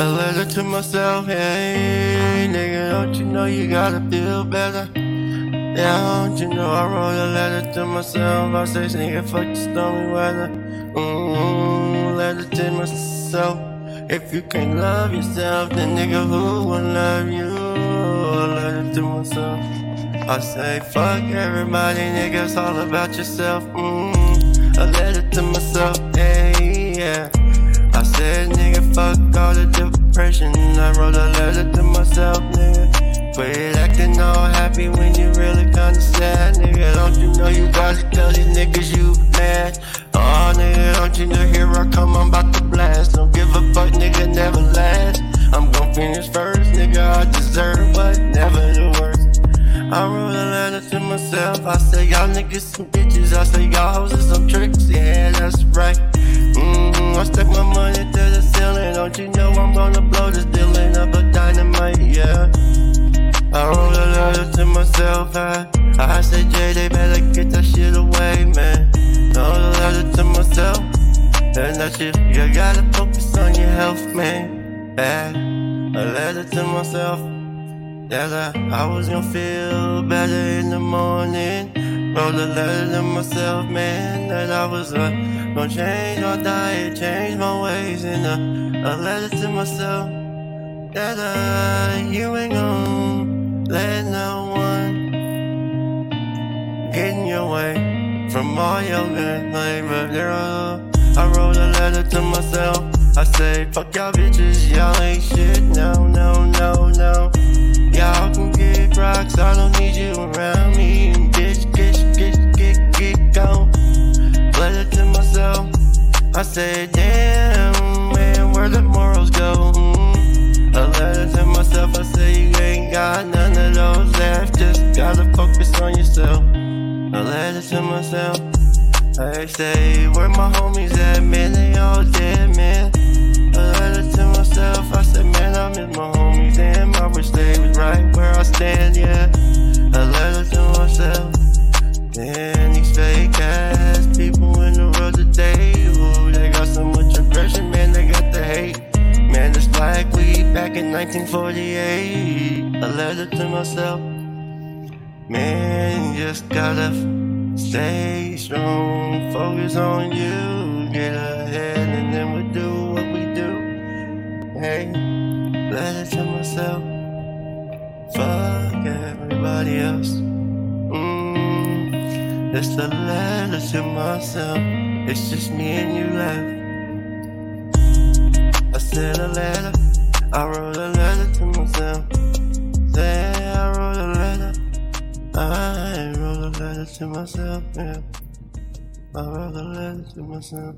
A letter to myself, hey, nigga, don't you know you gotta feel better? Yeah, don't you know I wrote a letter to myself? I say, nigga, fuck the stormy weather. Mm-hmm, letter to myself. If you can't love yourself, then nigga, who will love you? A letter to myself. I say, fuck everybody, nigga, it's all about yourself. Mm-hmm, a letter to myself, hey, yeah. I said, fuck all the depression. I wrote a letter to myself, nigga. Quit acting all happy when you really kinda sad, nigga. Don't you know you gotta tell these niggas you mad? Oh, nigga, don't you know here I come, I'm about to blast. Don't give a fuck, nigga, never last. I'm gon' finish first, nigga, I deserve, but never the worst. I wrote a letter to myself. I say, y'all niggas some bitches. I say, y'all hoes are some tricks. Yeah, that's right. Mm-hmm. I stuck my money to the ceiling. Myself. I, said, Jay, they better get that shit away, man. A letter to myself. And that shit, you gotta focus on your health, man. Yeah. A letter to myself. That I, I was gonna feel better in the morning. Wrote a letter to myself, man. That I was uh, gonna change my diet, change my ways. And uh, a letter to myself. That I, you ain't gonna let no one from all your good flavor. Girl, I wrote a letter to myself. I say, fuck y'all bitches, y'all ain't shit. No, no, no, no. Y'all can get rocks, I don't need you around me. Bitch, get, get, get, get gone. Letter to myself. I said, damn, to myself. I say, where my homies at, man? They all dead, man. A letter to myself. I said, man, I miss my homies. Damn, I wish they was right where I stand, yeah. A letter to myself. Man, these fake ass people in the world today, ooh, they got so much aggression, man, they got the hate. Man, it's like we back in 1948. A letter to myself. Man, just gotta stay strong, focus on you, get ahead, and then we do what we do. Hey, letter to myself. Fuck everybody else. Mm, it's a letter to myself. It's just me and you left. I said a letter. I wrote a letter to myself. Say I wrote a letter. I wrote a letter to myself. Yeah. I wrote a letter to myself.